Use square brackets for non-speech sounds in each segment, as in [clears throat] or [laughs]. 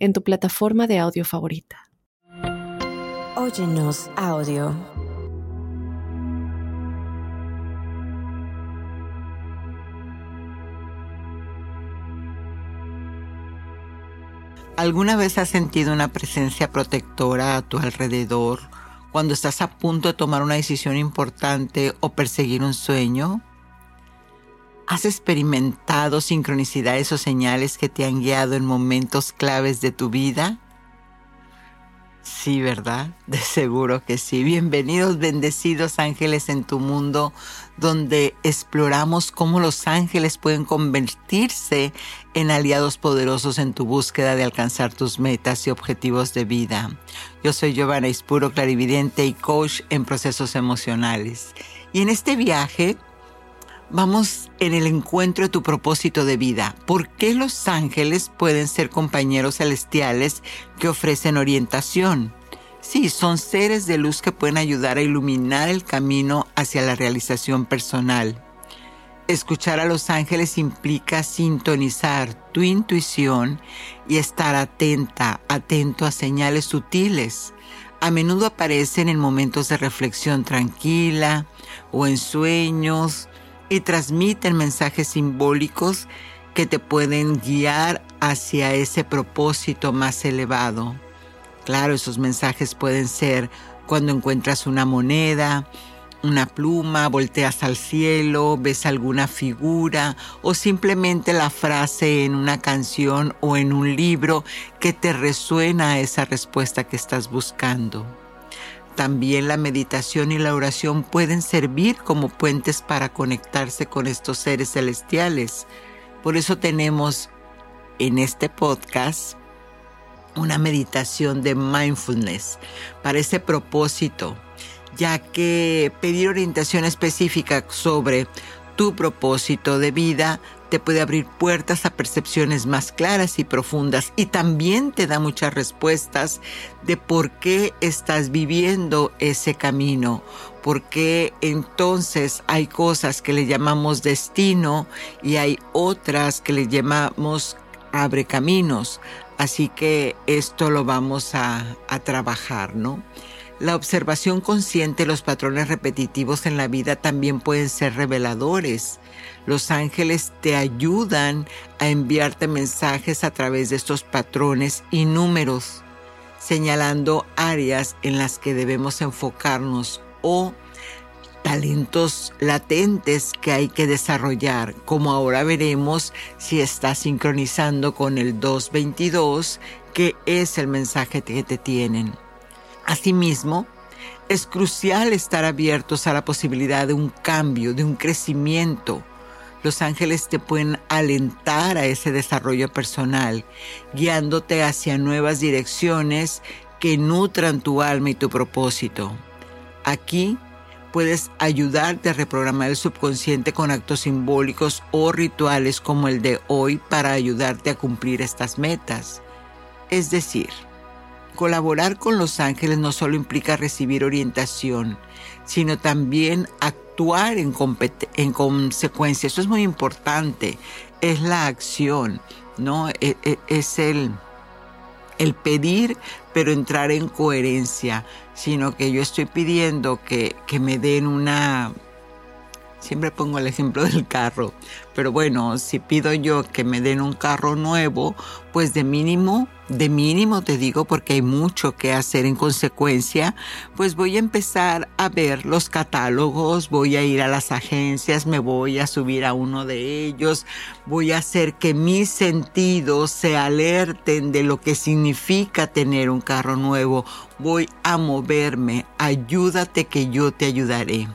en tu plataforma de audio favorita. Óyenos audio. ¿Alguna vez has sentido una presencia protectora a tu alrededor cuando estás a punto de tomar una decisión importante o perseguir un sueño? ¿Has experimentado sincronicidades o señales que te han guiado en momentos claves de tu vida? Sí, ¿verdad? [laughs] De seguro que sí. Bienvenidos, bendecidos ángeles en tu mundo, donde exploramos cómo los ángeles pueden convertirse en aliados poderosos en tu búsqueda de alcanzar tus metas y objetivos de vida. Yo soy Giovanna Ispuro, clarividente y coach en procesos emocionales. Y en este viaje Vamos en el encuentro de tu propósito de vida. ¿Por qué los ángeles pueden ser compañeros celestiales que ofrecen orientación? Sí, son seres de luz que pueden ayudar a iluminar el camino hacia la realización personal. Escuchar a los ángeles implica sintonizar tu intuición y estar atenta, atento a señales sutiles. A menudo aparecen en momentos de reflexión tranquila o en sueños y transmiten mensajes simbólicos que te pueden guiar hacia ese propósito más elevado. Claro, esos mensajes pueden ser cuando encuentras una moneda, una pluma, volteas al cielo, ves alguna figura o simplemente la frase en una canción o en un libro que te resuena esa respuesta que estás buscando. También la meditación y la oración pueden servir como puentes para conectarse con estos seres celestiales. Por eso tenemos en este podcast una meditación de mindfulness para ese propósito, ya que pedir orientación específica sobre tu propósito de vida te puede abrir puertas a percepciones más claras y profundas y también te da muchas respuestas de por qué estás viviendo ese camino, por qué entonces hay cosas que le llamamos destino y hay otras que le llamamos abre caminos. Así que esto lo vamos a, a trabajar, ¿no? La observación consciente los patrones repetitivos en la vida también pueden ser reveladores. Los ángeles te ayudan a enviarte mensajes a través de estos patrones y números, señalando áreas en las que debemos enfocarnos o talentos latentes que hay que desarrollar, como ahora veremos si estás sincronizando con el 222, que es el mensaje que te tienen. Asimismo, es crucial estar abiertos a la posibilidad de un cambio, de un crecimiento. Los ángeles te pueden alentar a ese desarrollo personal, guiándote hacia nuevas direcciones que nutran tu alma y tu propósito. Aquí puedes ayudarte a reprogramar el subconsciente con actos simbólicos o rituales como el de hoy para ayudarte a cumplir estas metas. Es decir, Colaborar con los ángeles no solo implica recibir orientación, sino también actuar en, consecuencia. Eso es muy importante. Es la acción, ¿no? E, e, es el, el pedir, pero entrar en coherencia, sino que yo estoy pidiendo que, que me den una Siempre pongo el ejemplo del carro, pero bueno, si pido yo que me den un carro nuevo, pues de mínimo, de mínimo te digo porque hay mucho que hacer en consecuencia, pues voy a empezar a ver los catálogos, voy a ir a las agencias, me voy a subir a uno de ellos, voy a hacer que mis sentidos se alerten de lo que significa tener un carro nuevo, voy a moverme, ayúdate que yo te ayudaré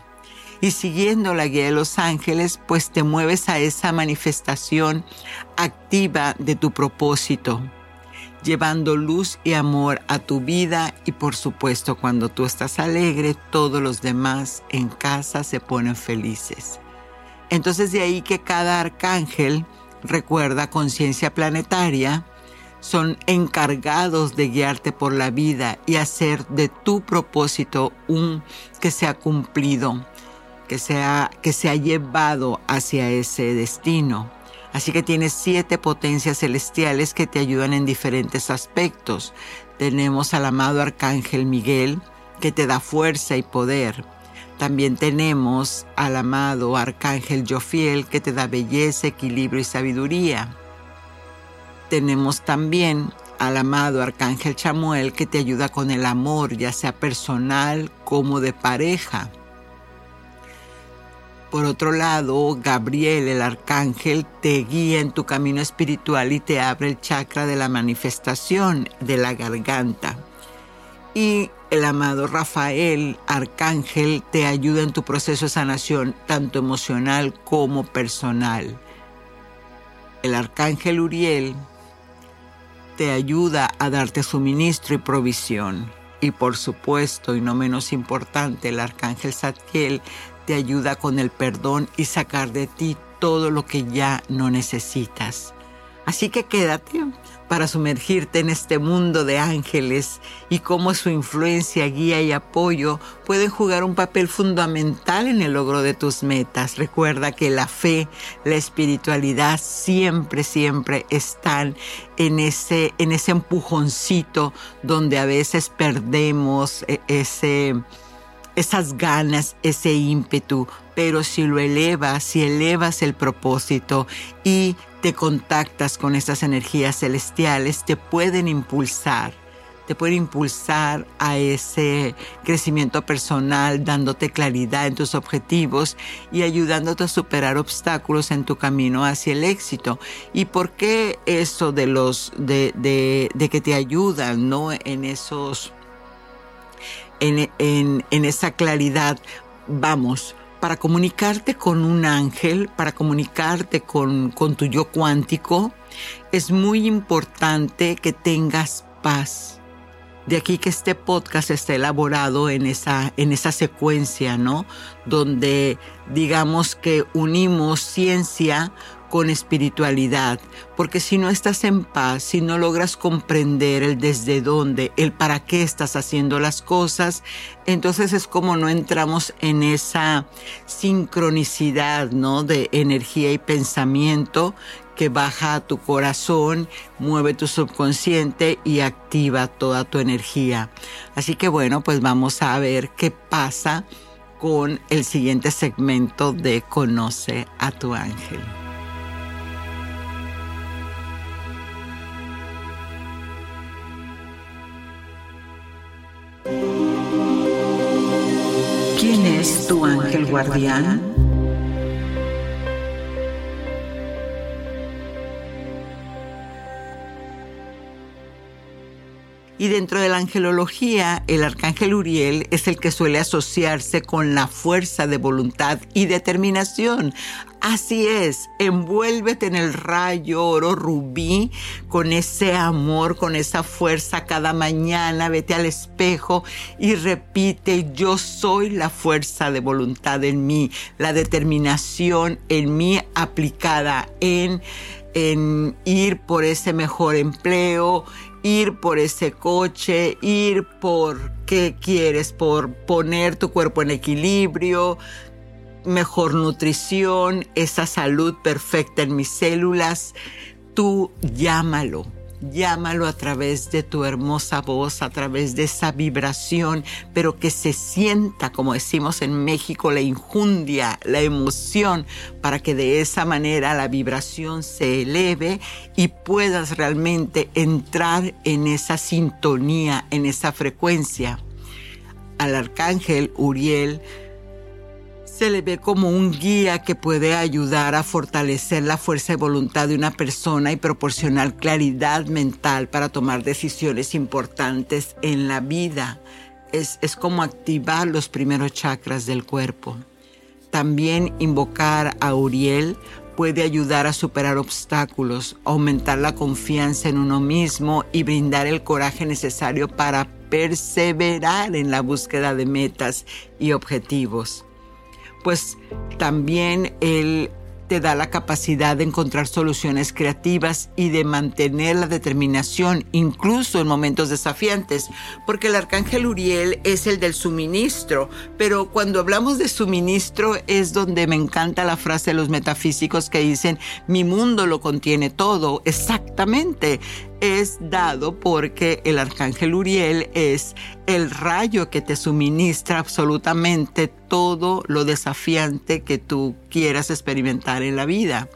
y siguiendo la guía de los ángeles, pues te mueves a esa manifestación activa de tu propósito. llevando luz y amor a tu vida y por supuesto cuando tú estás alegre, todos los demás en casa se ponen felices. Entonces de ahí que cada arcángel recuerda conciencia planetaria, son encargados de guiarte por la vida y hacer de tu propósito un que sea cumplido, que sea, que sea llevado hacia ese destino. Así que tienes siete potencias celestiales que te ayudan en diferentes aspectos. Tenemos al amado Arcángel Miguel, que te da fuerza y poder. También tenemos al amado Arcángel Jofiel, que te da belleza, equilibrio y sabiduría. Tenemos también al amado Arcángel Chamuel, que te ayuda con el amor, ya sea personal como de pareja. Por otro lado, Gabriel, el arcángel, te guía en tu camino espiritual y te abre el chakra de la manifestación de la garganta. Y el amado Rafael, arcángel, te ayuda en tu proceso de sanación, tanto emocional como personal. El arcángel Uriel te ayuda a darte suministro y provisión. Y por supuesto, y no menos importante, el arcángel Zadkiel te ayuda con el perdón y sacar de ti todo lo que ya no necesitas. Así que quédate para sumergirte en este mundo de ángeles y cómo su influencia, guía y apoyo pueden jugar un papel fundamental en el logro de tus metas. Recuerda que la fe, la espiritualidad siempre, siempre están en ese, en ese empujoncito donde a veces perdemos e, ese esas ganas, ese ímpetu, pero si lo elevas, si elevas el propósito y te contactas con esas energías celestiales, te pueden impulsar, te pueden impulsar a ese crecimiento personal, dándote claridad en tus objetivos y ayudándote a superar obstáculos en tu camino hacia el éxito. ¿Y por qué eso de los de, de, de que te ayudan, no en esos en, esa claridad, vamos, para comunicarte con un ángel, para comunicarte con, tu yo cuántico, es muy importante que tengas paz. De aquí que este podcast esté elaborado en esa, en esa secuencia, ¿no? Donde digamos que unimos ciencia con espiritualidad, porque si no estás en paz, si no logras comprender el desde dónde, el para qué estás haciendo las cosas, entonces es como no entramos en esa sincronicidad, ¿no? De energía y pensamiento que baja a tu corazón, mueve tu subconsciente y activa toda tu energía. Así que bueno, pues vamos a ver qué pasa con el siguiente segmento de Conoce a tu ángel. Es tu ángel guardián? Y dentro de la angelología, el arcángel Uriel es el que suele asociarse con la fuerza de voluntad y determinación. Así es, envuélvete en el rayo oro rubí con ese amor, con esa fuerza cada mañana, vete al espejo y repite, yo soy la fuerza de voluntad en mí, la determinación en mí aplicada en en ir por ese mejor empleo, ir por ese coche, ir por qué quieres, por poner tu cuerpo en equilibrio, mejor nutrición, esa salud perfecta en mis células. Tú llámalo llámalo a través de tu hermosa voz, a través de esa vibración, pero que se sienta, como decimos en México, la injundia, la emoción, para que de esa manera la vibración se eleve y puedas realmente entrar en esa sintonía, en esa frecuencia. Al arcángel Uriel, se le ve como un guía que puede ayudar a fortalecer la fuerza de voluntad de una persona y proporcionar claridad mental para tomar decisiones importantes en la vida. Es, es como activar los primeros chakras del cuerpo. También invocar a Uriel puede ayudar a superar obstáculos, aumentar la confianza en uno mismo y brindar el coraje necesario para perseverar en la búsqueda de metas y objetivos. Pues también el te da la capacidad de encontrar soluciones creativas y de mantener la determinación incluso en momentos desafiantes, porque el arcángel Uriel es el del suministro, pero cuando hablamos de suministro es donde me encanta la frase de los metafísicos que dicen, mi mundo lo contiene todo, exactamente es dado porque el arcángel Uriel es el rayo que te suministra absolutamente todo lo desafiante que tú quieras experimentar en la vida.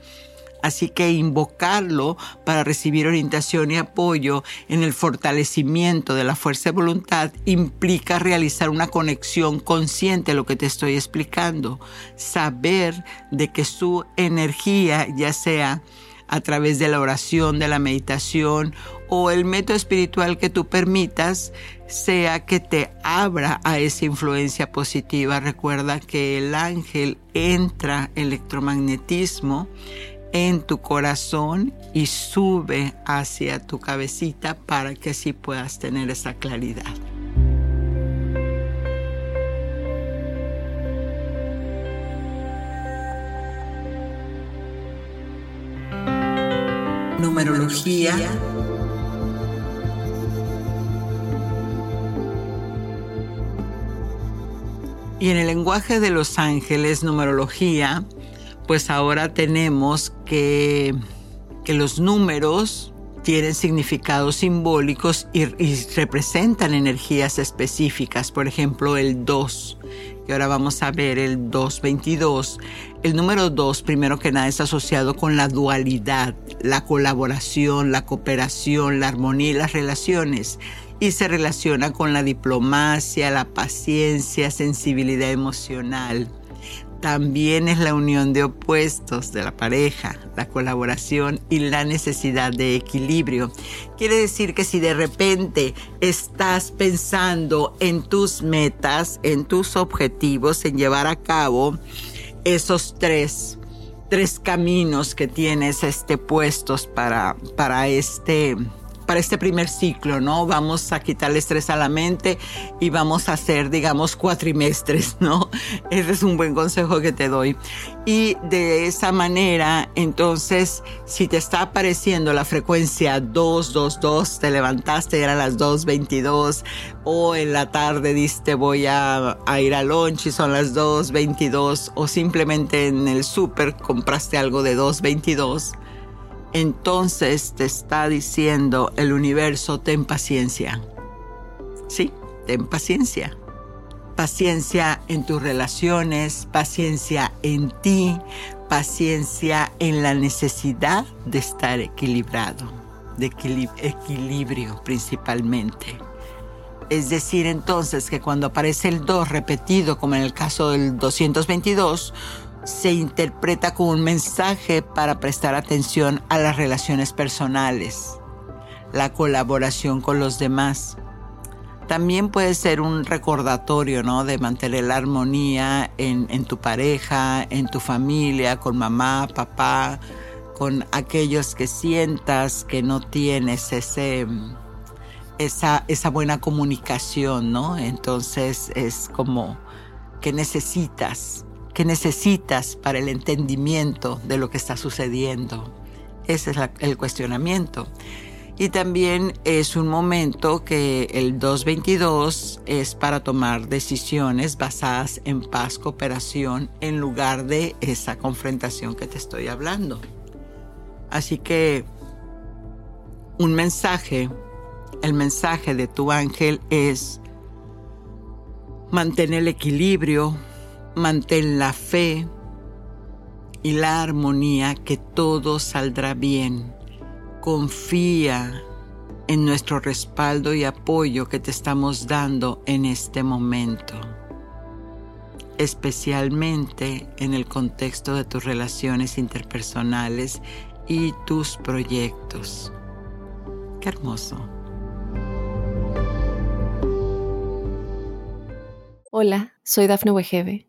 Así que invocarlo para recibir orientación y apoyo en el fortalecimiento de la fuerza de voluntad implica realizar una conexión consciente a lo que te estoy explicando. Saber de que su energía, ya sea a través de la oración, de la meditación o el método espiritual que tú permitas, sea que te abra a esa influencia positiva. Recuerda que el ángel entra electromagnetismo en tu corazón y sube hacia tu cabecita para que así puedas tener esa claridad. Numerología. Y en el lenguaje de los ángeles, numerología, pues ahora tenemos que, que los números tienen significados simbólicos y, y, representan energías específicas. Por ejemplo, el 2 y ahora vamos a ver el 222. El número 2, primero que nada, es asociado con la dualidad, la colaboración, la cooperación, la armonía y las relaciones. Y se relaciona con la diplomacia, la paciencia, sensibilidad emocional también es la unión de opuestos de la pareja, la colaboración y la necesidad de equilibrio. Quiere decir que si de repente estás pensando en tus metas, en tus objetivos, en llevar a cabo esos tres, tres caminos que tienes este, puestos para, para este para este primer ciclo, ¿no? Vamos a quitarle estrés a la mente y vamos a hacer, digamos, cuatrimestres, [laughs] ¿no? Ese es un buen consejo que te doy. Y de esa manera, entonces, si te está apareciendo la frecuencia 222, te levantaste y eran las 2.22, o en la tarde diste voy a, a ir a lunch y son las 2.22, o simplemente en el súper compraste algo de 2.22, entonces te está diciendo el universo, ten paciencia. Sí, ten paciencia. Paciencia en tus relaciones, paciencia en ti, paciencia en la necesidad de estar equilibrado, de equilibrio principalmente. Es decir, entonces que cuando aparece el 2 repetido, como en el caso del 222, se interpreta como un mensaje para prestar atención a las relaciones personales, la colaboración con los demás. También puede ser un recordatorio, ¿no? De mantener la armonía en, en tu pareja, en tu familia, con mamá, papá, con aquellos que sientas que no tienes ese, esa, esa buena comunicación, ¿no? Entonces es como que necesitas que necesitas para el entendimiento de lo que está sucediendo. Ese es el cuestionamiento. Y también es un momento que el 222 es para tomar decisiones basadas en paz, cooperación, en lugar de esa confrontación que te estoy hablando. Así que un mensaje, el mensaje de tu ángel es mantener el equilibrio, Mantén la fe y la armonía que todo saldrá bien. Confía en nuestro respaldo y apoyo que te estamos dando en este momento, especialmente en el contexto de tus relaciones interpersonales y tus proyectos. Qué hermoso. Hola, soy Dafne Wegebe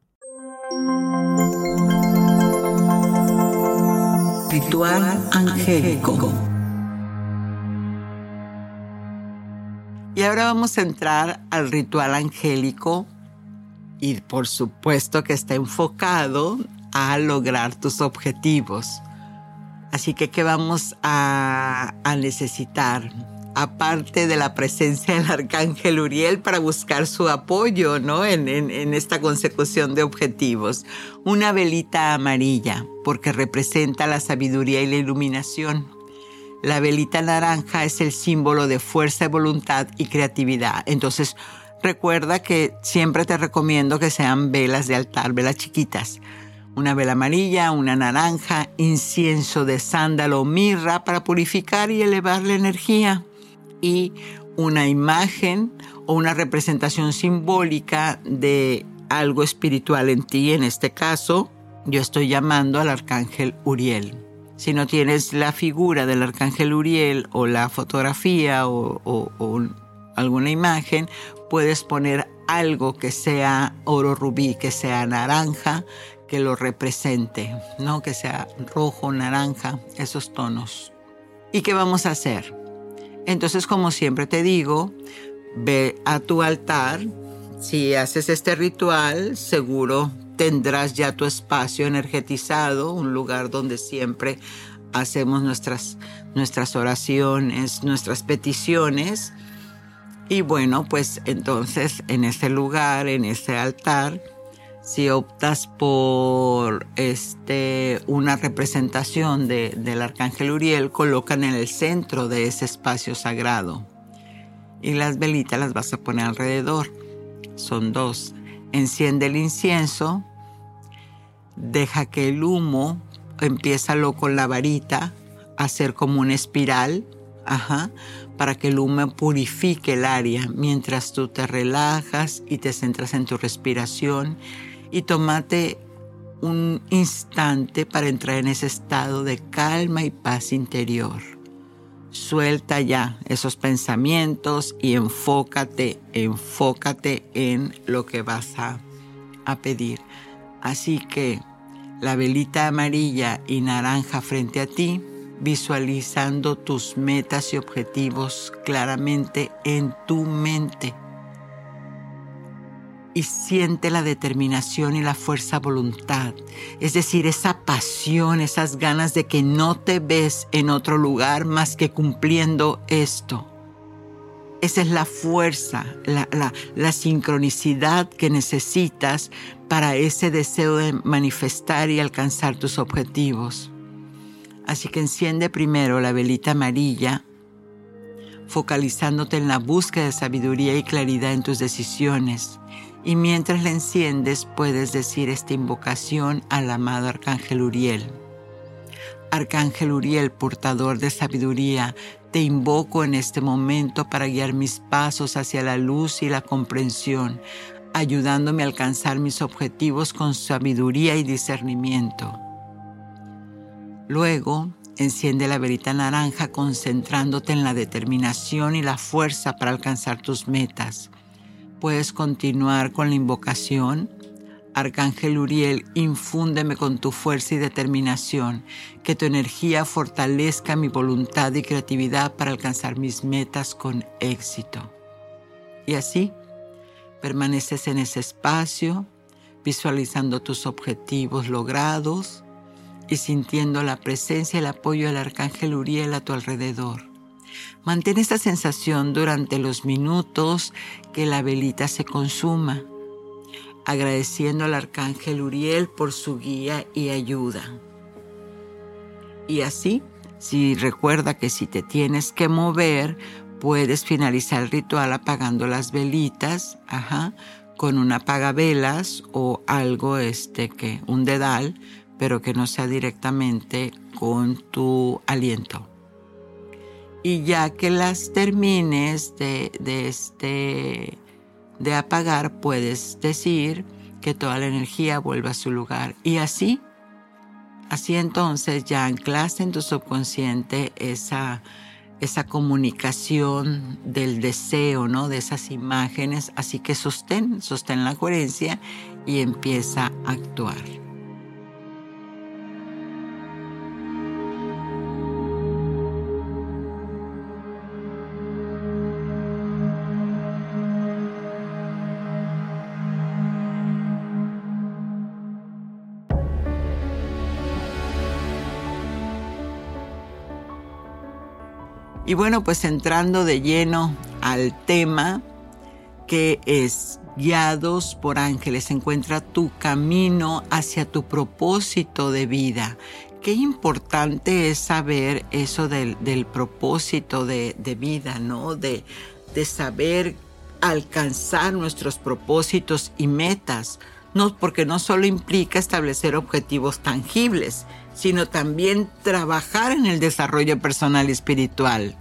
Ritual angélico. Y ahora vamos a entrar al ritual angélico y por supuesto que está enfocado a lograr tus objetivos. Así que, ¿qué vamos a, necesitar? Aparte de la presencia del arcángel Uriel para buscar su apoyo ¿no? en, esta consecución de objetivos. Una velita amarilla, porque representa la sabiduría y la iluminación. La velita naranja es el símbolo de fuerza, voluntad y creatividad. Entonces, recuerda que siempre te recomiendo que sean velas de altar, velas chiquitas. Una vela amarilla, una naranja, incienso de sándalo o mirra para purificar y elevar la energía. Y una imagen o una representación simbólica de algo espiritual en ti. En este caso, yo estoy llamando al arcángel Uriel. Si no tienes la figura del arcángel Uriel o la fotografía o, alguna imagen, puedes poner algo que sea oro rubí, que sea naranja, que lo represente, ¿no? Que sea rojo, naranja, esos tonos. ¿Y qué vamos a hacer? Entonces, como siempre te digo, ve a tu altar. Si haces este ritual, seguro tendrás ya tu espacio energetizado, un lugar donde siempre hacemos nuestras, nuestras oraciones, nuestras peticiones. Y bueno, pues entonces en ese lugar, en ese altar, si optas por este, una representación del arcángel Uriel, colocan en el centro de ese espacio sagrado. Y las velitas las vas a poner alrededor. Son dos. Enciende el incienso deja que el humo, empiézalo con la varita, hacer como una espiral, para que el humo purifique el área mientras tú te relajas y te centras en tu respiración y tomate un instante para entrar en ese estado de calma y paz interior. Suelta ya esos pensamientos y enfócate, enfócate en lo que vas a, a pedir. Así que la velita amarilla y naranja frente a ti, visualizando tus metas y objetivos claramente en tu mente. Y siente la determinación y la fuerza voluntad, es decir, esa pasión, esas ganas de que no te ves en otro lugar más que cumpliendo esto. Esa es la fuerza, la, la, sincronicidad que necesitas para ese deseo de manifestar y alcanzar tus objetivos. Así que enciende primero la velita amarilla, focalizándote en la búsqueda de sabiduría y claridad en tus decisiones. Y mientras la enciendes puedes decir esta invocación al amado Arcángel Uriel. Arcángel Uriel, portador de sabiduría, te invoco en este momento para guiar mis pasos hacia la luz y la comprensión, ayudándome a alcanzar mis objetivos con sabiduría y discernimiento. Luego, enciende la verita naranja concentrándote en la determinación y la fuerza para alcanzar tus metas. Puedes continuar con la invocación Arcángel Uriel, infúndeme con tu fuerza y determinación, que tu energía fortalezca mi voluntad y creatividad para alcanzar mis metas con éxito. Y así, permaneces en ese espacio, visualizando tus objetivos logrados y sintiendo la presencia y el apoyo del Arcángel Uriel a tu alrededor. Mantén esta sensación durante los minutos que la velita se consuma agradeciendo al arcángel Uriel por su guía y ayuda. Y así, si recuerda que si te tienes que mover, puedes finalizar el ritual apagando las velitas, ajá, con una apagavelas o algo este que un dedal pero que no sea directamente con tu aliento. Y ya que las termines de, de, este, de apagar, puedes decir que toda la energía vuelva a su lugar. Y así, así entonces ya anclaste en tu subconsciente esa, esa comunicación del deseo, ¿no? De esas imágenes. Así que sostén, sostén la coherencia y empieza a actuar. Y bueno, pues entrando de lleno al tema que es guiados por ángeles, encuentra tu camino hacia tu propósito de vida. Qué importante es saber eso del, propósito de, vida, ¿no? De, de saber alcanzar nuestros propósitos y metas, no, porque no solo implica establecer objetivos tangibles, sino también trabajar en el desarrollo personal y espiritual.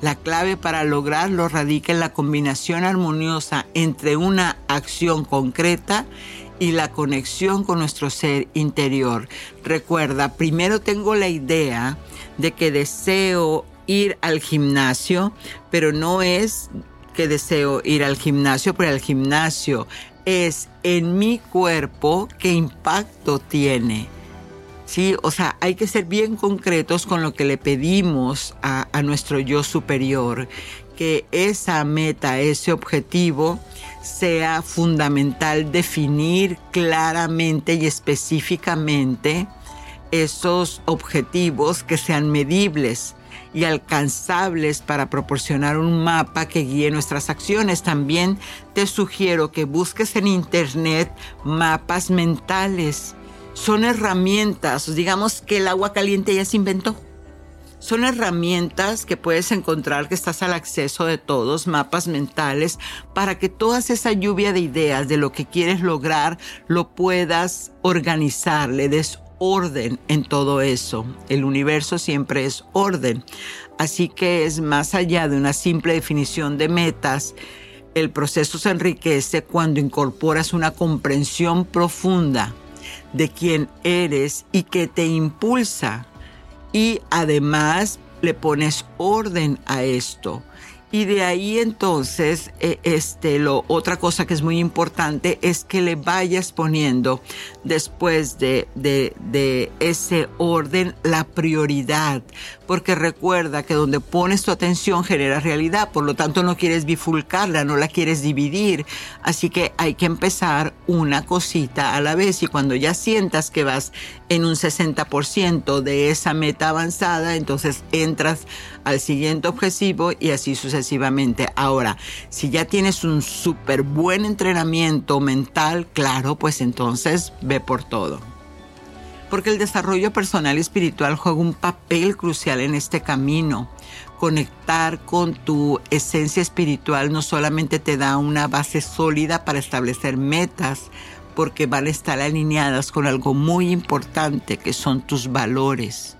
La clave para lograrlo radica en la combinación armoniosa entre una acción concreta y la conexión con nuestro ser interior. Recuerda, primero tengo la idea de que deseo ir al gimnasio, pero no es que deseo ir al gimnasio, pero el gimnasio es en mi cuerpo qué impacto tiene Sí, o sea, hay que ser bien concretos con lo que le pedimos a, a nuestro yo superior, que esa meta, ese objetivo, sea fundamental definir claramente y específicamente esos objetivos que sean medibles y alcanzables para proporcionar un mapa que guíe nuestras acciones. También te sugiero que busques en internet mapas mentales son herramientas, digamos que el agua caliente ya se inventó. Son herramientas que puedes encontrar que estás al acceso de todos, mapas mentales, para que toda esa lluvia de ideas de lo que quieres lograr lo puedas organizar, le des orden en todo eso. El universo siempre es orden. Así que es más allá de una simple definición de metas, el proceso se enriquece cuando incorporas una comprensión profunda de quién eres y que te impulsa. Y además le pones orden a esto. Y de ahí entonces, eh, este, lo, otra cosa que es muy importante es que le vayas poniendo después de, de, de ese orden la prioridad. Porque recuerda que donde pones tu atención genera realidad, por lo tanto no quieres bifulcarla, no la quieres dividir. Así que hay que empezar una cosita a la vez y cuando ya sientas que vas en un 60% de esa meta avanzada, entonces entras al siguiente objetivo y así sucesivamente. Ahora, si ya tienes un súper buen entrenamiento mental, claro, pues entonces ve por todo. Porque el desarrollo personal y espiritual juega un papel crucial en este camino. Conectar con tu esencia espiritual no solamente te da una base sólida para establecer metas, porque van a estar alineadas con algo muy importante que son tus valores.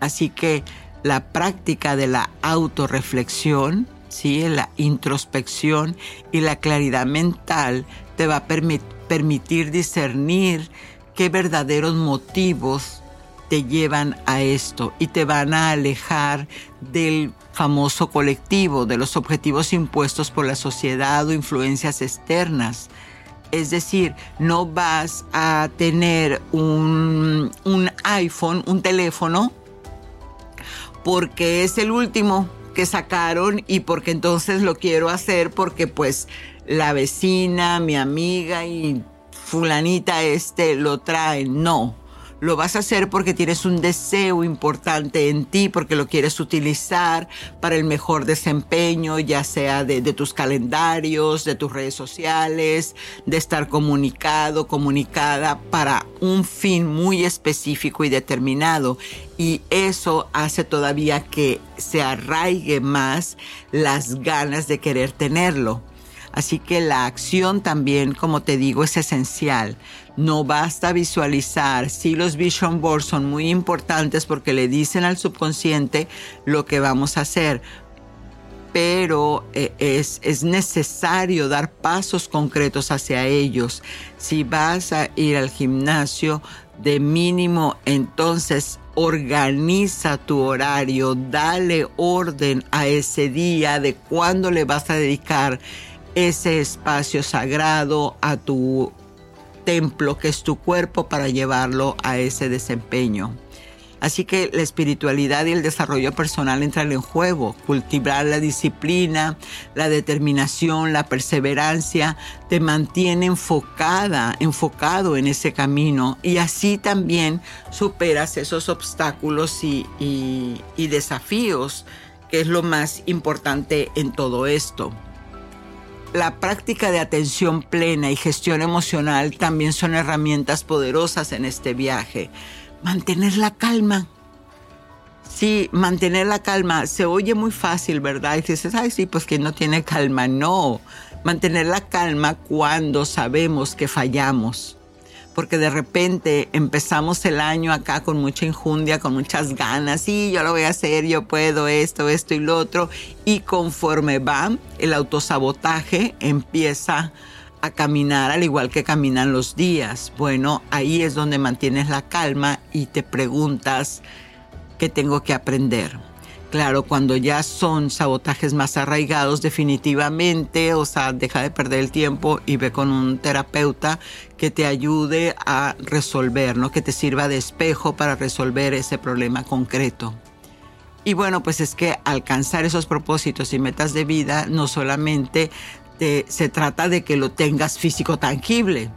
Así que la práctica de la autorreflexión, ¿sí? la introspección y la claridad mental te va a permitir discernir qué verdaderos motivos te llevan a esto y te van a alejar del famoso colectivo, de los objetivos impuestos por la sociedad o influencias externas. Es decir, no vas a tener un, un iPhone, un teléfono, porque es el último que sacaron y porque entonces lo quiero hacer porque pues la vecina, mi amiga y fulanita este lo traen. No lo vas a hacer porque tienes un deseo importante en ti, porque lo quieres utilizar para el mejor desempeño, ya sea de, tus calendarios, de tus redes sociales, de estar comunicado, comunicada para un fin muy específico y determinado. Y eso hace todavía que se arraigue más las ganas de querer tenerlo. Así que la acción también, como te digo, es esencial. No basta visualizar. Sí, los vision boards son muy importantes porque le dicen al subconsciente lo que vamos a hacer. Pero eh, es, es necesario dar pasos concretos hacia ellos. Si vas a ir al gimnasio de mínimo, entonces organiza tu horario, dale orden a ese día de cuándo le vas a dedicar ese espacio sagrado a tu templo que es tu cuerpo para llevarlo a ese desempeño. Así que la espiritualidad y el desarrollo personal entran en juego. Cultivar la disciplina, la determinación, la perseverancia te mantiene enfocada, enfocado en ese camino y así también superas esos obstáculos y, y desafíos, que es lo más importante en todo esto. La práctica de atención plena y gestión emocional también son herramientas poderosas en este viaje. Mantener la calma. Sí, mantener la calma se oye muy fácil, ¿verdad? Y dices, ay, sí, pues que no tiene calma. No, mantener la calma cuando sabemos que fallamos porque de repente empezamos el año acá con mucha injundia, con muchas ganas, sí, yo lo voy a hacer, yo puedo esto, esto y lo otro, y conforme va, el autosabotaje empieza a caminar al igual que caminan los días. Bueno, ahí es donde mantienes la calma y te preguntas qué tengo que aprender. Claro, cuando ya son sabotajes más arraigados, definitivamente, o sea, deja de perder el tiempo y ve con un terapeuta que te ayude a resolver, ¿no? Que te sirva de espejo para resolver ese problema concreto. Y bueno, pues es que alcanzar esos propósitos y metas de vida no solamente se trata de que lo tengas físico tangible,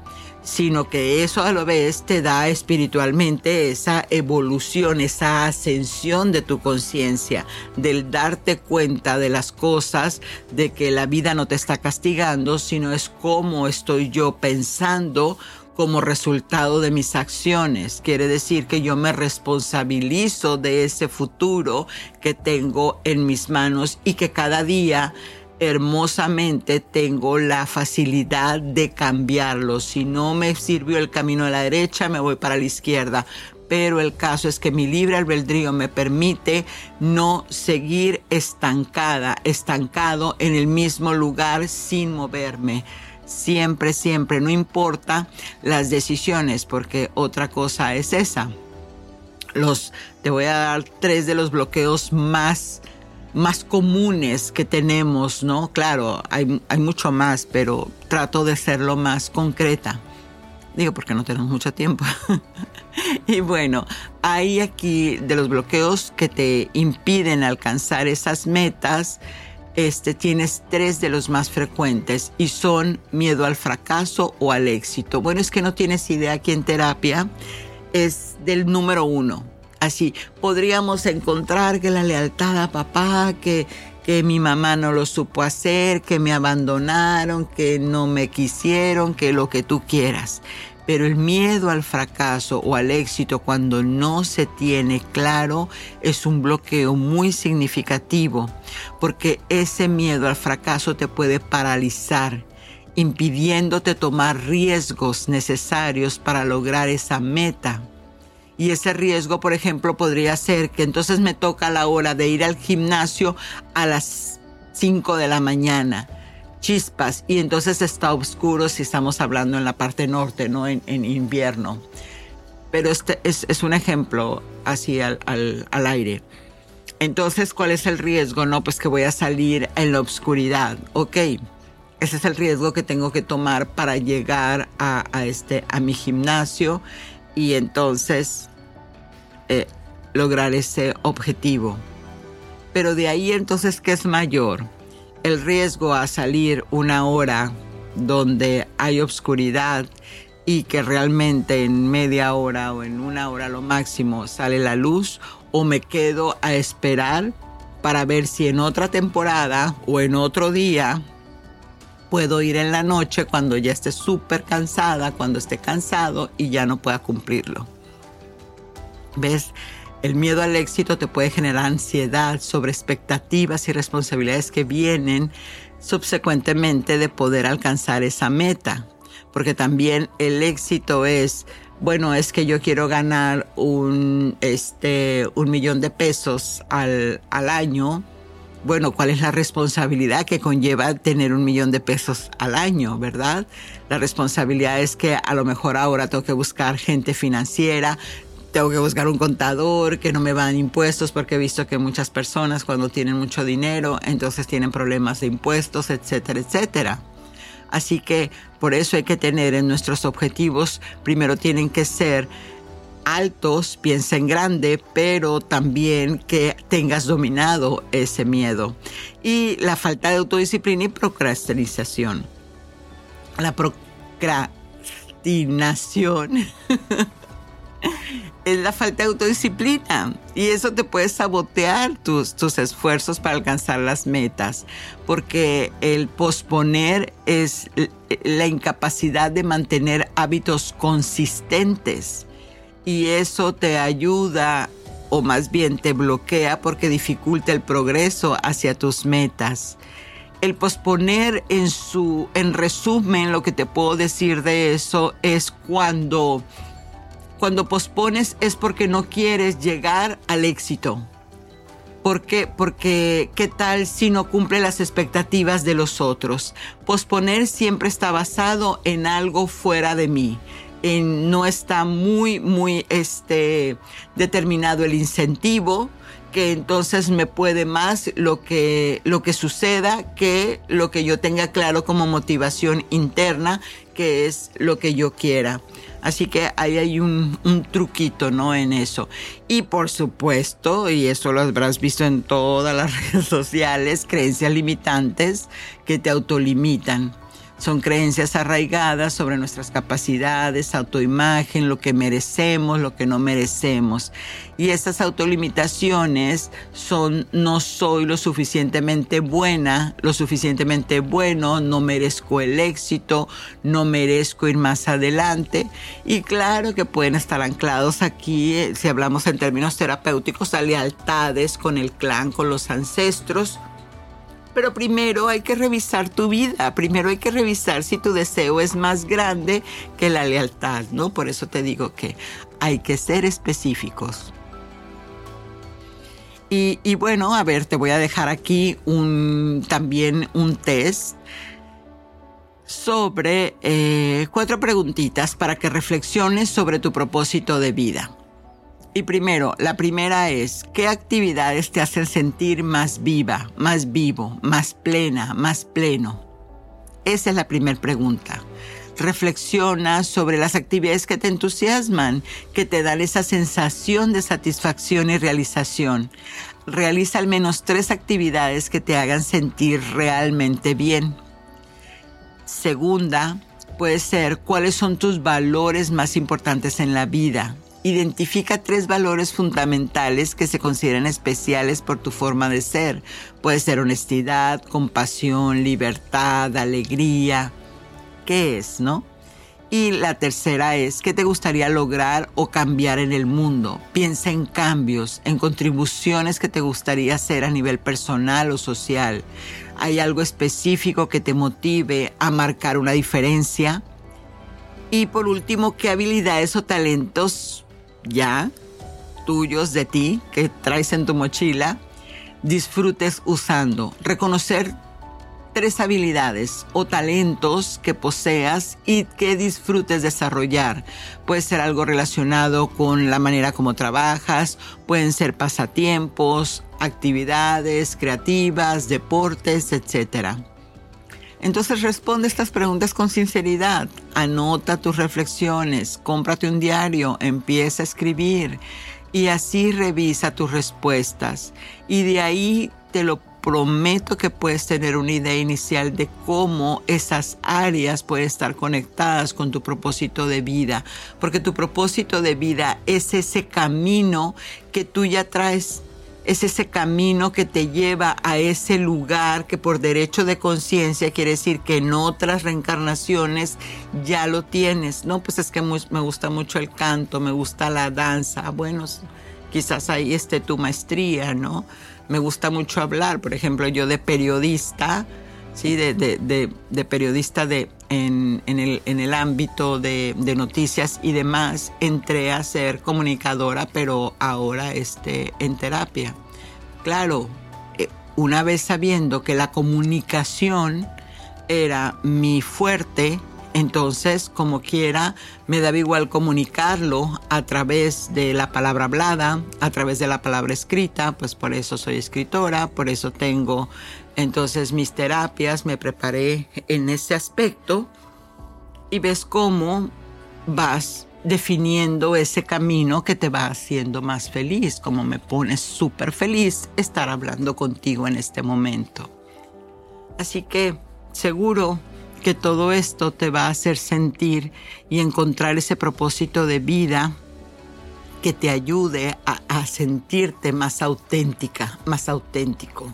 sino que eso a lo vez te da espiritualmente esa evolución, esa ascensión de tu conciencia, del darte cuenta de las cosas, de que la vida no te está castigando, sino es cómo estoy yo pensando como resultado de mis acciones. Quiere decir que yo me responsabilizo de ese futuro que tengo en mis manos y que cada día hermosamente tengo la facilidad de cambiarlo. Si no me sirvió el camino a la derecha, me voy para la izquierda. Pero el caso es que mi libre albedrío me permite no seguir estancada, estancado en el mismo lugar sin moverme. Siempre, siempre, no importa las decisiones, porque otra cosa es esa. Los, te voy a dar tres de los bloqueos más más comunes que tenemos, ¿no? Claro, hay, hay mucho más, pero trato de ser lo más concreta. Digo, porque no tenemos mucho tiempo. [laughs] y bueno, hay aquí de los bloqueos que te impiden alcanzar esas metas, este, tienes tres de los más frecuentes y son miedo al fracaso o al éxito. Bueno, es que no tienes idea aquí en terapia, es del número uno así. Podríamos encontrar que la lealtad a papá, que, que mi mamá no lo supo hacer, que me abandonaron, que no me quisieron, que lo que tú quieras. Pero el miedo al fracaso o al éxito cuando no se tiene claro es un bloqueo muy significativo, porque ese miedo al fracaso te puede paralizar impidiéndote tomar riesgos necesarios para lograr esa meta. Y ese riesgo, por ejemplo, podría ser que entonces me toca la hora de ir al gimnasio a las 5 de la mañana. Chispas. Y entonces está oscuro si estamos hablando en la parte norte, no en, invierno. Pero este es, un ejemplo así al, aire. Entonces, ¿cuál es el riesgo? No, pues que voy a salir en la oscuridad. Ok, ese es el riesgo que tengo que tomar para llegar a, a, este, a mi gimnasio y entonces eh, lograr ese objetivo. Pero de ahí entonces, ¿qué es mayor? El riesgo a salir una hora donde hay obscuridad y que realmente en media hora o en una hora lo máximo sale la luz o me quedo a esperar para ver si en otra temporada o en otro día puedo ir en la noche cuando ya esté súper cansada, cuando esté cansado y ya no pueda cumplirlo. ¿Ves? El miedo al éxito te puede generar ansiedad sobre expectativas y responsabilidades que vienen subsecuentemente de poder alcanzar esa meta. Porque también el éxito es, bueno, es que yo quiero ganar un, este, un millón de pesos al, al año. Bueno, ¿cuál es la responsabilidad que conlleva tener un millón de pesos al año, verdad? La responsabilidad es que a lo mejor ahora tengo que buscar gente financiera, tengo que buscar un contador, que no me van impuestos, porque he visto que muchas personas cuando tienen mucho dinero, entonces tienen problemas de impuestos, etcétera, etcétera. Así que por eso hay que tener en nuestros objetivos, primero tienen que ser altos, piensa en grande, pero también que tengas dominado ese miedo. Y la falta de autodisciplina y procrastinación. La procrastinación [laughs] es la falta de autodisciplina y eso te puede sabotear tus, tus esfuerzos para alcanzar las metas, porque el posponer es la incapacidad de mantener hábitos consistentes y eso te ayuda o más bien te bloquea porque dificulta el progreso hacia tus metas. El posponer en su en resumen lo que te puedo decir de eso es cuando cuando pospones es porque no quieres llegar al éxito. ¿Por qué? Porque ¿qué tal si no cumple las expectativas de los otros? Posponer siempre está basado en algo fuera de mí. En, no está muy, muy este, determinado el incentivo, que entonces me puede más lo que, lo que suceda que lo que yo tenga claro como motivación interna, que es lo que yo quiera. Así que ahí hay un, un, truquito, ¿no? En eso. Y por supuesto, y eso lo habrás visto en todas las [laughs] redes sociales, creencias limitantes que te autolimitan. Son creencias arraigadas sobre nuestras capacidades, autoimagen, lo que merecemos, lo que no merecemos. Y estas autolimitaciones son no soy lo suficientemente buena, lo suficientemente bueno, no merezco el éxito, no merezco ir más adelante. Y claro que pueden estar anclados aquí, eh, si hablamos en términos terapéuticos, a lealtades con el clan, con los ancestros pero primero hay que revisar tu vida, primero hay que revisar si tu deseo es más grande que la lealtad, ¿no? Por eso te digo que hay que ser específicos. Y, bueno, a ver, te voy a dejar aquí también un test sobre eh, cuatro preguntitas para que reflexiones sobre tu propósito de vida. Y primero, la primera es, ¿qué actividades te hacen sentir más viva, más vivo, más plena, más pleno? Esa es la primera pregunta. Reflexiona sobre las actividades que te entusiasman, que te dan esa sensación de satisfacción y realización. Realiza al menos tres actividades que te hagan sentir realmente bien. Segunda, puede ser cuáles son tus valores más importantes en la vida Identifica tres valores fundamentales que se consideran especiales por tu forma de ser. Puede ser honestidad, compasión, libertad, alegría. ¿Qué es, no? Y la tercera es, ¿qué te gustaría lograr o cambiar en el mundo? Piensa en cambios, en contribuciones que te gustaría hacer a nivel personal o social. ¿Hay algo específico que te motive a marcar una diferencia? Y por último, ¿qué habilidades o talentos ya tuyos de ti que traes en tu mochila, disfrutes usando. Reconocer tres habilidades o talentos que poseas y que disfrutes desarrollar. Puede ser algo relacionado con la manera como trabajas, pueden ser pasatiempos, actividades creativas, deportes, etc. Entonces responde estas preguntas con sinceridad, anota tus reflexiones, cómprate un diario, empieza a escribir y así revisa tus respuestas. Y de ahí te lo prometo que puedes tener una idea inicial de cómo esas áreas pueden estar conectadas con tu propósito de vida, porque tu propósito de vida es ese camino que tú ya traes es ese camino que te lleva a ese lugar que por derecho de conciencia quiere decir que en otras reencarnaciones ya lo tienes. No, pues es que me gusta mucho el canto, me gusta la danza. Bueno, quizás ahí esté tu maestría, ¿no? Me gusta mucho hablar, por ejemplo, yo de periodista ¿sí? de, periodista de, en, el, ámbito de, noticias y demás, entré a ser comunicadora, pero ahora este, en terapia. Claro, eh, una vez sabiendo que la comunicación era mi fuerte, entonces, como quiera, me daba igual comunicarlo a través de la palabra hablada, a través de la palabra escrita, pues por eso soy escritora, por eso tengo entonces mis terapias, me preparé en ese aspecto y ves cómo vas definiendo ese camino que te va haciendo más feliz, como me pone súper feliz estar hablando contigo en este momento. Así que seguro que todo esto te va a hacer sentir y encontrar ese propósito de vida que te ayude a, sentirte más auténtica, más auténtico.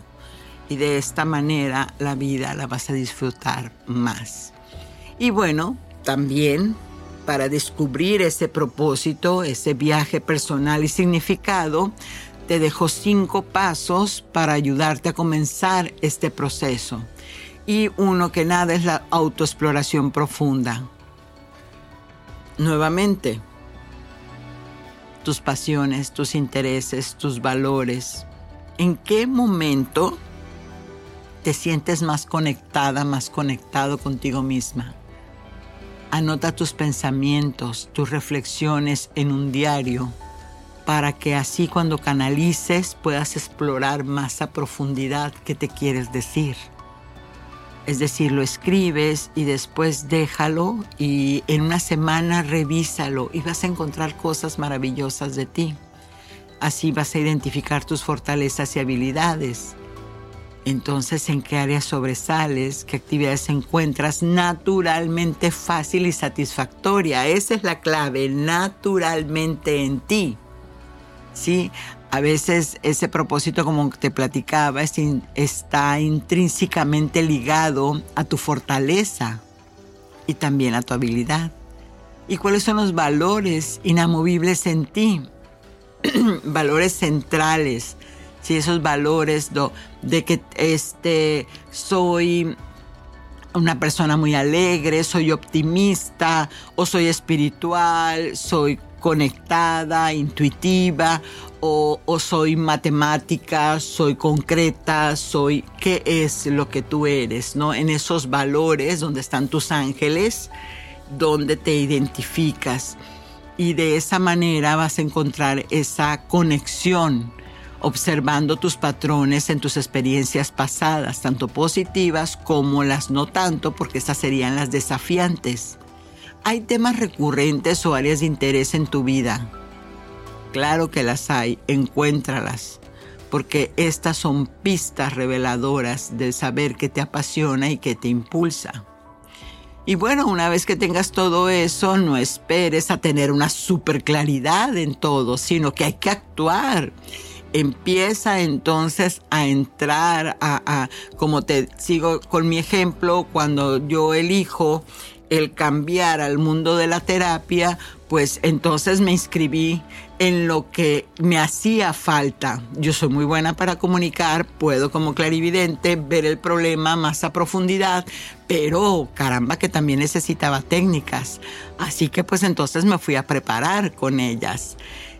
Y de esta manera la vida la vas a disfrutar más. Y bueno, también para descubrir ese propósito, ese viaje personal y significado, te dejo cinco pasos para ayudarte a comenzar este proceso y uno que nada es la autoexploración profunda. Nuevamente, tus pasiones, tus intereses, tus valores. ¿En qué momento te sientes más conectada, más conectado contigo misma? Anota tus pensamientos, tus reflexiones en un diario para que así cuando canalices puedas explorar más a profundidad qué te quieres decir. Es decir, lo escribes y después déjalo y en una semana revísalo y vas a encontrar cosas maravillosas de ti. Así vas a identificar tus fortalezas y habilidades. Entonces, ¿en qué áreas sobresales? ¿Qué actividades encuentras naturalmente fácil y satisfactoria? Esa es la clave, naturalmente en ti. ¿Sí? a veces ese propósito, como te platicaba, está intrínsecamente ligado a tu fortaleza y también a tu habilidad. ¿Y cuáles son los valores inamovibles en ti? [clears throat] valores centrales. Si esos valores de que este, soy una persona muy alegre, soy optimista o soy espiritual, soy conectada, intuitiva, o, soy matemática, soy concreta, soy qué es lo que tú eres, ¿no? En esos valores donde están tus ángeles, donde te identificas. Y de esa manera vas a encontrar esa conexión observando tus patrones en tus experiencias pasadas, tanto positivas como las no tanto, porque esas serían las desafiantes. ¿Hay temas recurrentes o áreas de interés en tu vida? Claro que las hay, encuéntralas, porque estas son pistas reveladoras del saber que te apasiona y que te impulsa. Y bueno, una vez que tengas todo eso, no esperes a tener una super claridad en todo, sino que hay que actuar. Empieza entonces a entrar a, como te sigo con mi ejemplo, cuando yo elijo el cambiar al mundo de la terapia, pues entonces me inscribí en lo que me hacía falta. Yo soy muy buena para comunicar, puedo como clarividente ver el problema más a profundidad, pero caramba que también necesitaba técnicas. Así que pues entonces me fui a preparar con ellas.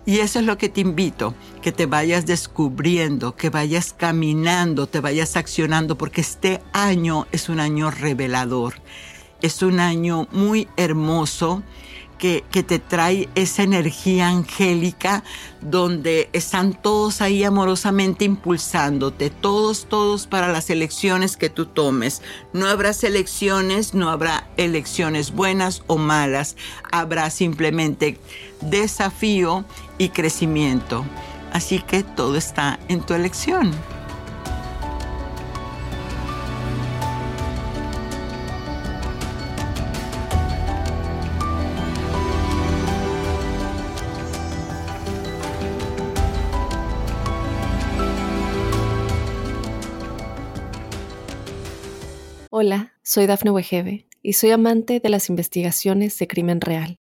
Y eso es lo que te invito, que te vayas descubriendo, que vayas caminando, te vayas accionando, porque este año es un año revelador es un año muy hermoso que, te trae esa energía angélica donde están todos ahí amorosamente impulsándote, todos, todos para las elecciones que tú tomes. No habrá elecciones, no habrá elecciones buenas o malas, habrá simplemente desafío y crecimiento. Así que todo está en tu elección. Hola, soy Dafne Wegebe y soy amante de las investigaciones de crimen real.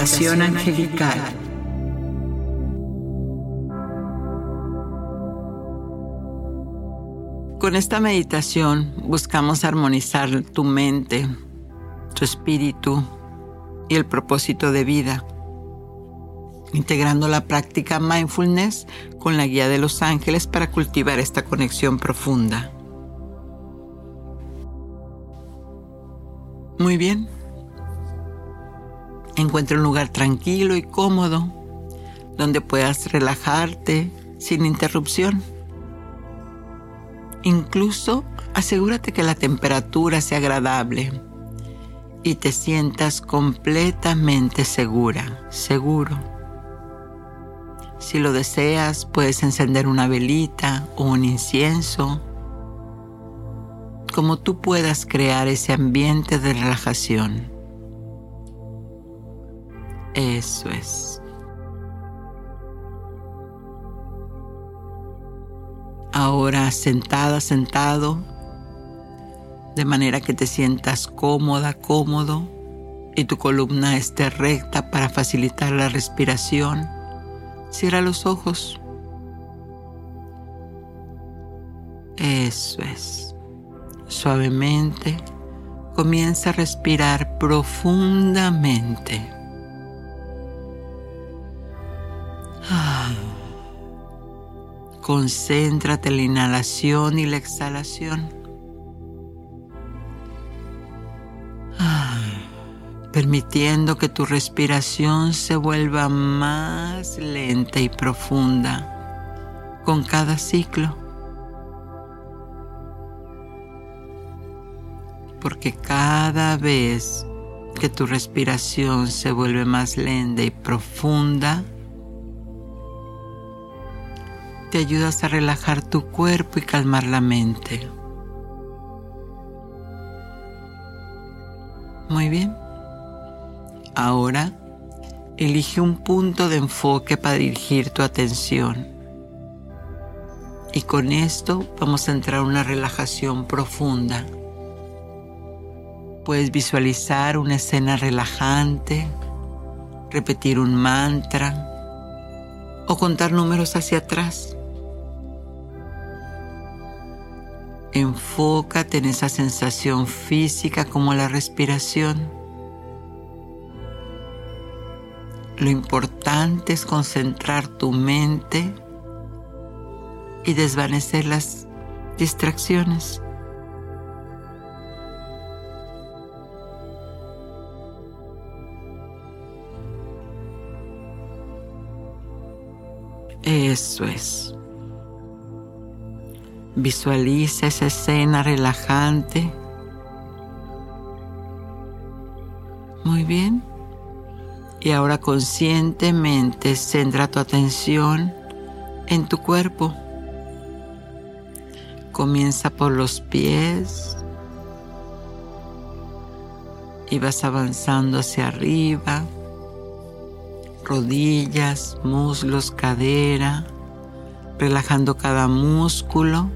Meditación angelical. Con esta meditación buscamos armonizar tu mente, tu espíritu y el propósito de vida, integrando la práctica mindfulness con la guía de los ángeles para cultivar esta conexión profunda. Muy bien. Encuentra un lugar tranquilo y cómodo donde puedas relajarte sin interrupción. Incluso asegúrate que la temperatura sea agradable y te sientas completamente segura, seguro. Si lo deseas, puedes encender una velita o un incienso, como tú puedas crear ese ambiente de relajación. Eso es. Ahora sentada, sentado, de manera que te sientas cómoda, cómodo y tu columna esté recta para facilitar la respiración. Cierra los ojos. Eso es. Suavemente comienza a respirar profundamente. Concéntrate en la inhalación y la exhalación. permitiendo que tu respiración se vuelva más lenta y profunda con cada ciclo. Porque cada vez que tu respiración se vuelve más lenta y profunda, te ayudas a relajar tu cuerpo y calmar la mente. Muy bien. Ahora, elige un punto de enfoque para dirigir tu atención. Y con esto vamos a entrar en una relajación profunda. Puedes visualizar una escena relajante, repetir un mantra o contar números hacia atrás. Enfócate en esa sensación física como la respiración Lo importante es concentrar tu mente y desvanecer las distracciones. Eso es. Visualiza esa escena relajante. Muy bien. Y ahora conscientemente centra tu atención en tu cuerpo. Comienza por los pies y vas avanzando hacia arriba, rodillas, muslos, cadera, relajando cada músculo,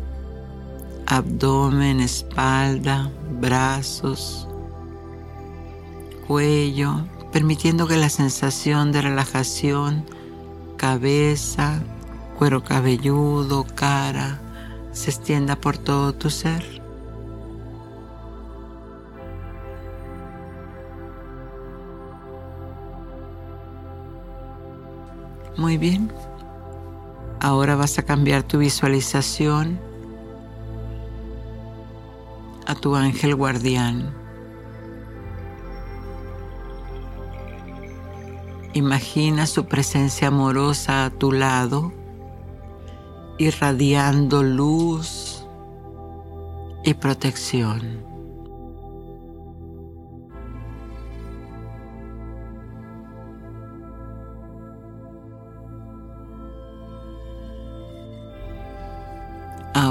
abdomen, espalda, brazos, cuello, permitiendo que la sensación de relajación, cabeza, cuero cabelludo, cara, se extienda por todo tu ser. Muy bien. Ahora vas a cambiar tu visualización a tu ángel guardián. Imagina su presencia amorosa a tu lado, irradiando luz y protección.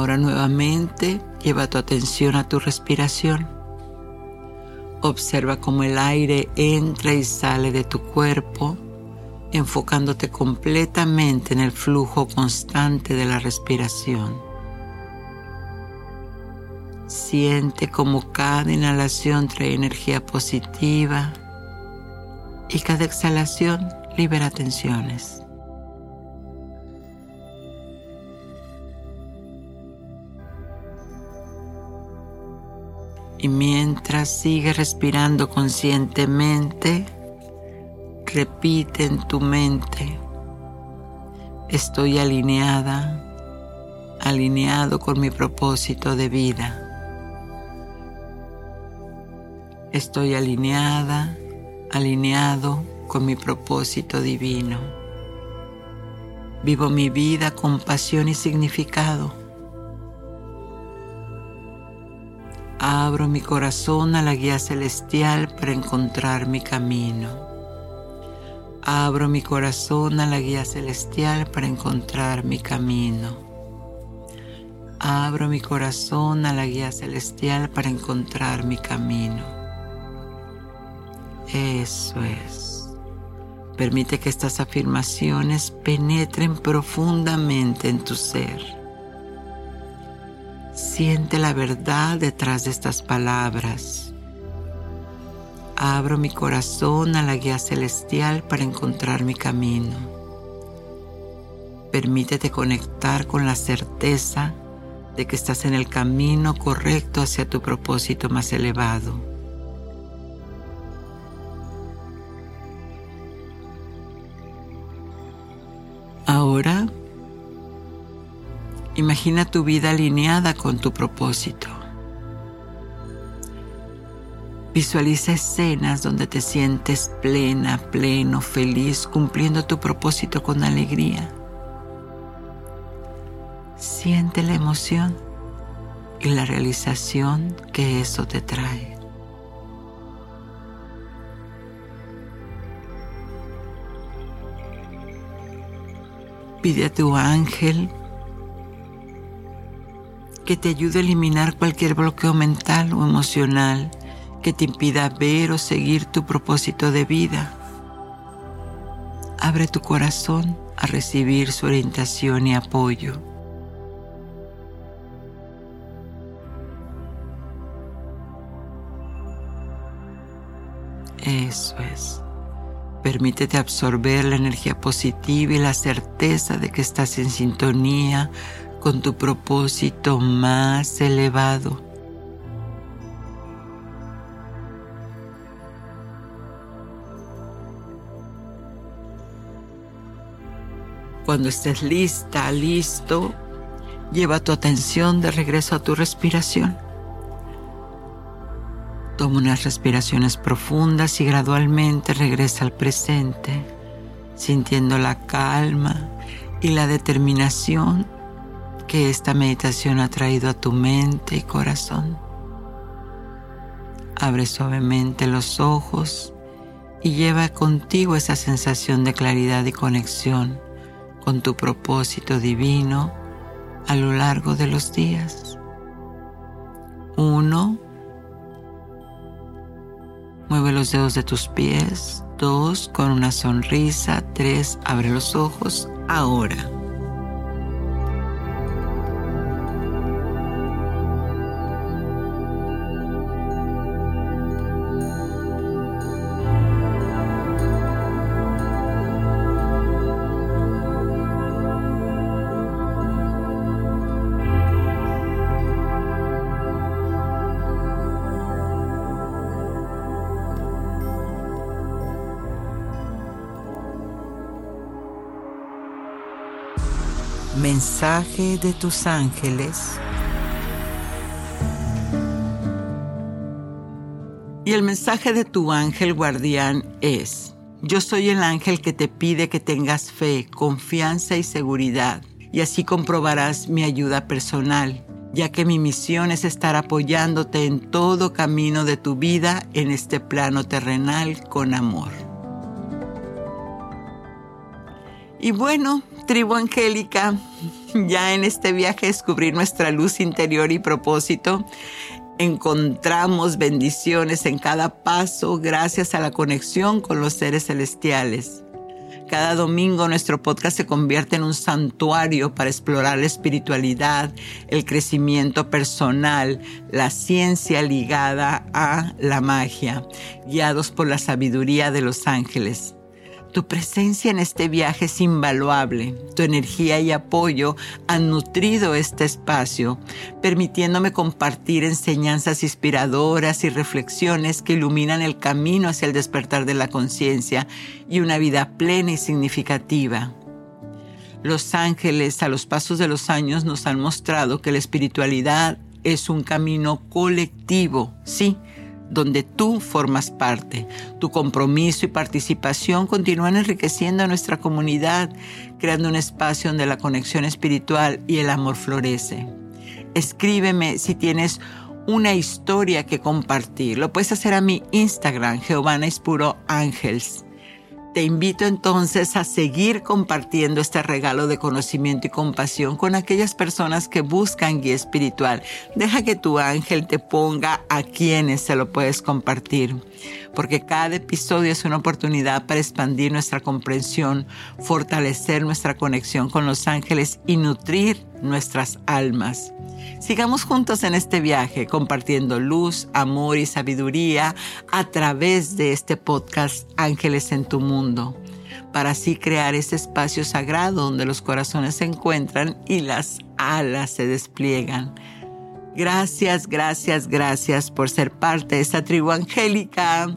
Ahora nuevamente lleva tu atención a tu respiración. Observa cómo el aire entra y sale de tu cuerpo, enfocándote completamente en el flujo constante de la respiración. Siente cómo cada inhalación trae energía positiva y cada exhalación libera tensiones. Y mientras sigues respirando conscientemente, repite en tu mente, estoy alineada, alineado con mi propósito de vida. Estoy alineada, alineado con mi propósito divino. Vivo mi vida con pasión y significado. Abro mi corazón a la guía celestial para encontrar mi camino. Abro mi corazón a la guía celestial para encontrar mi camino. Abro mi corazón a la guía celestial para encontrar mi camino. Eso es. Permite que estas afirmaciones penetren profundamente en tu ser Siente la verdad detrás de estas palabras. Abro mi corazón a la guía celestial para encontrar mi camino. Permítete conectar con la certeza de que estás en el camino correcto hacia tu propósito más elevado. Ahora Imagina tu vida alineada con tu propósito. Visualiza escenas donde te sientes plena, pleno, feliz, cumpliendo tu propósito con alegría. Siente la emoción y la realización que eso te trae. Pide a tu ángel que te ayude a eliminar cualquier bloqueo mental o emocional que te impida ver o seguir tu propósito de vida. Abre tu corazón a recibir su orientación y apoyo. Eso es. Permítete absorber la energía positiva y la certeza de que estás en sintonía con tu propósito más elevado. Cuando estés lista, listo, lleva tu atención de regreso a tu respiración. Toma unas respiraciones profundas y gradualmente regresa al presente, sintiendo la calma y la determinación que esta meditación ha traído a tu mente y corazón. Abre suavemente los ojos y lleva contigo esa sensación de claridad y conexión con tu propósito divino a lo largo de los días. Uno, mueve los dedos de tus pies. Dos, con una sonrisa. Tres, abre los ojos ahora. Mensaje de tus ángeles. Y el mensaje de tu ángel guardián es, yo soy el ángel que te pide que tengas fe, confianza y seguridad, y así comprobarás mi ayuda personal, ya que mi misión es estar apoyándote en todo camino de tu vida en este plano terrenal con amor. Y bueno, Tribu Angélica, [laughs] ya en este viaje descubrir nuestra luz interior y propósito, encontramos bendiciones en cada paso gracias a la conexión con los seres celestiales. Cada domingo nuestro podcast se convierte en un santuario para explorar la espiritualidad, el crecimiento personal, la ciencia ligada a la magia, guiados por la sabiduría de los ángeles. Tu presencia en este viaje es invaluable. Tu energía y apoyo han nutrido este espacio, permitiéndome compartir enseñanzas inspiradoras y reflexiones que iluminan el camino hacia el despertar de la conciencia y una vida plena y significativa. Los ángeles a los pasos de los años nos han mostrado que la espiritualidad es un camino colectivo, sí, donde tú formas parte. Tu compromiso y participación continúan enriqueciendo a nuestra comunidad, creando un espacio donde la conexión espiritual y el amor florece. Escríbeme si tienes una historia que compartir. Lo puedes hacer a mi Instagram, Giovanna. Te invito entonces a seguir compartiendo este regalo de conocimiento y compasión con aquellas personas que buscan guía espiritual. Deja que tu ángel te ponga a quienes se lo puedes compartir, porque cada episodio es una oportunidad para expandir nuestra comprensión, fortalecer nuestra conexión con los ángeles y nutrir nuestras almas. Sigamos juntos en este viaje compartiendo luz, amor y sabiduría a través de este podcast Ángeles en tu Mundo, para así crear ese espacio sagrado donde los corazones se encuentran y las alas se despliegan. Gracias, gracias, gracias por ser parte de esta tribu angélica.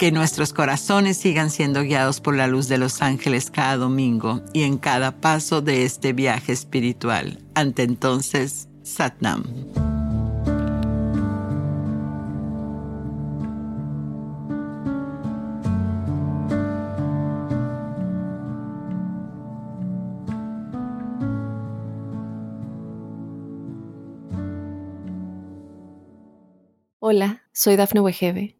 Que nuestros corazones sigan siendo guiados por la luz de los ángeles cada domingo y en cada paso de este viaje espiritual. Ante entonces, Satnam. Hola, soy Dafne Wegebe